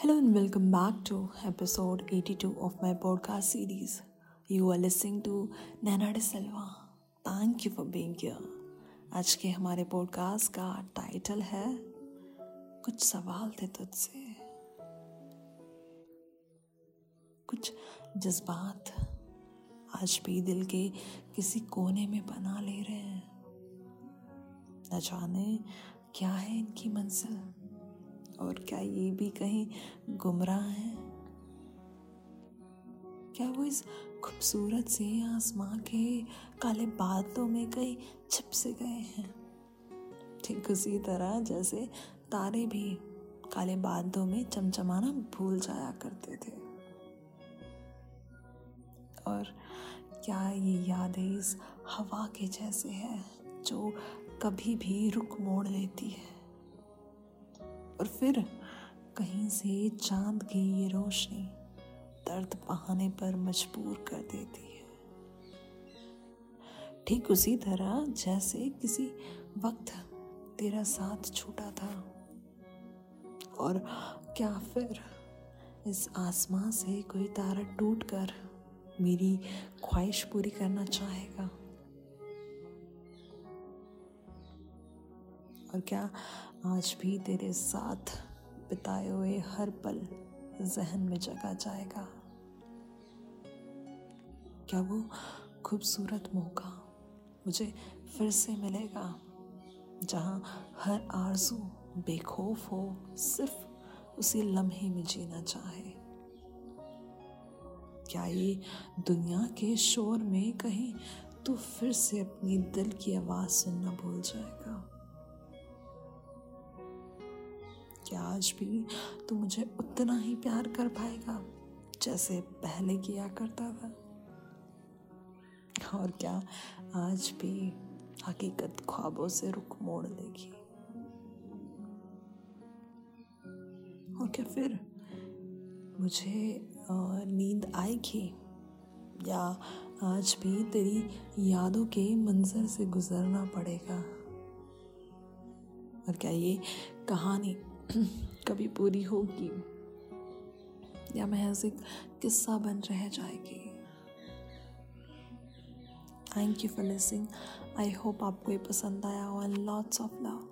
Hello and welcome back to episode 82 of my podcast series. You are listening to Nana De Silva. Thank you for being here. आज के हमारे podcast का title है कुछ सवाल थे तुझसे कुछ जज्बात आज भी दिल के किसी कोने में बना ले रहे हैं न जाने क्या है इनकी मंजिल और क्या ये भी कहीं गुमराह है? क्या वो इस खूबसूरत से आसमां के काले बादलों में कहीं छिप से गए हैं? ठीक उसी तरह जैसे तारे भी काले बादलों में चमचमाना भूल जाया करते थे। और क्या ये यादें इस हवा के जैसे है जो कभी भी रुक मोड़ लेती है? और फिर कहीं से चाँद की ये रोशनी दर्द बहाने पर मजबूर कर देती है। ठीक उसी तरह जैसे किसी वक्त तेरा साथ छूटा था। और क्या फिर इस आसमां से कोई तारा टूट कर मेरी ख्वाहिश पूरी करना चाहेगा? और क्या आज भी तेरे साथ बिताए हुए हर पल जहन में जगा जाएगा। क्या वो खूबसूरत मौका मुझे फिर से मिलेगा, जहाँ हर आरज़ू बेखौफ हो, सिर्फ़ उसी लम्हे में जीना चाहे? क्या ये दुनिया के शोर में कहीं तू फिर से अपनी दिल की आवाज़ सुनना भूल जाएगा? क्या आज भी तू मुझे उतना ही प्यार कर पाएगा जैसे पहले किया करता था। और क्या आज भी हकीकत ख्वाबों से रुख मोड़ लेगी और क्या फिर मुझे नींद आएगी? या आज भी तेरी यादों के मंजर से गुजरना पड़ेगा? और क्या ये कहानी कभी पूरी होगी, या महज एक किस्सा बन रह जाएगी। Thank you for listening I hope आपको ये पसंद आया और लॉट्स ऑफ़ लव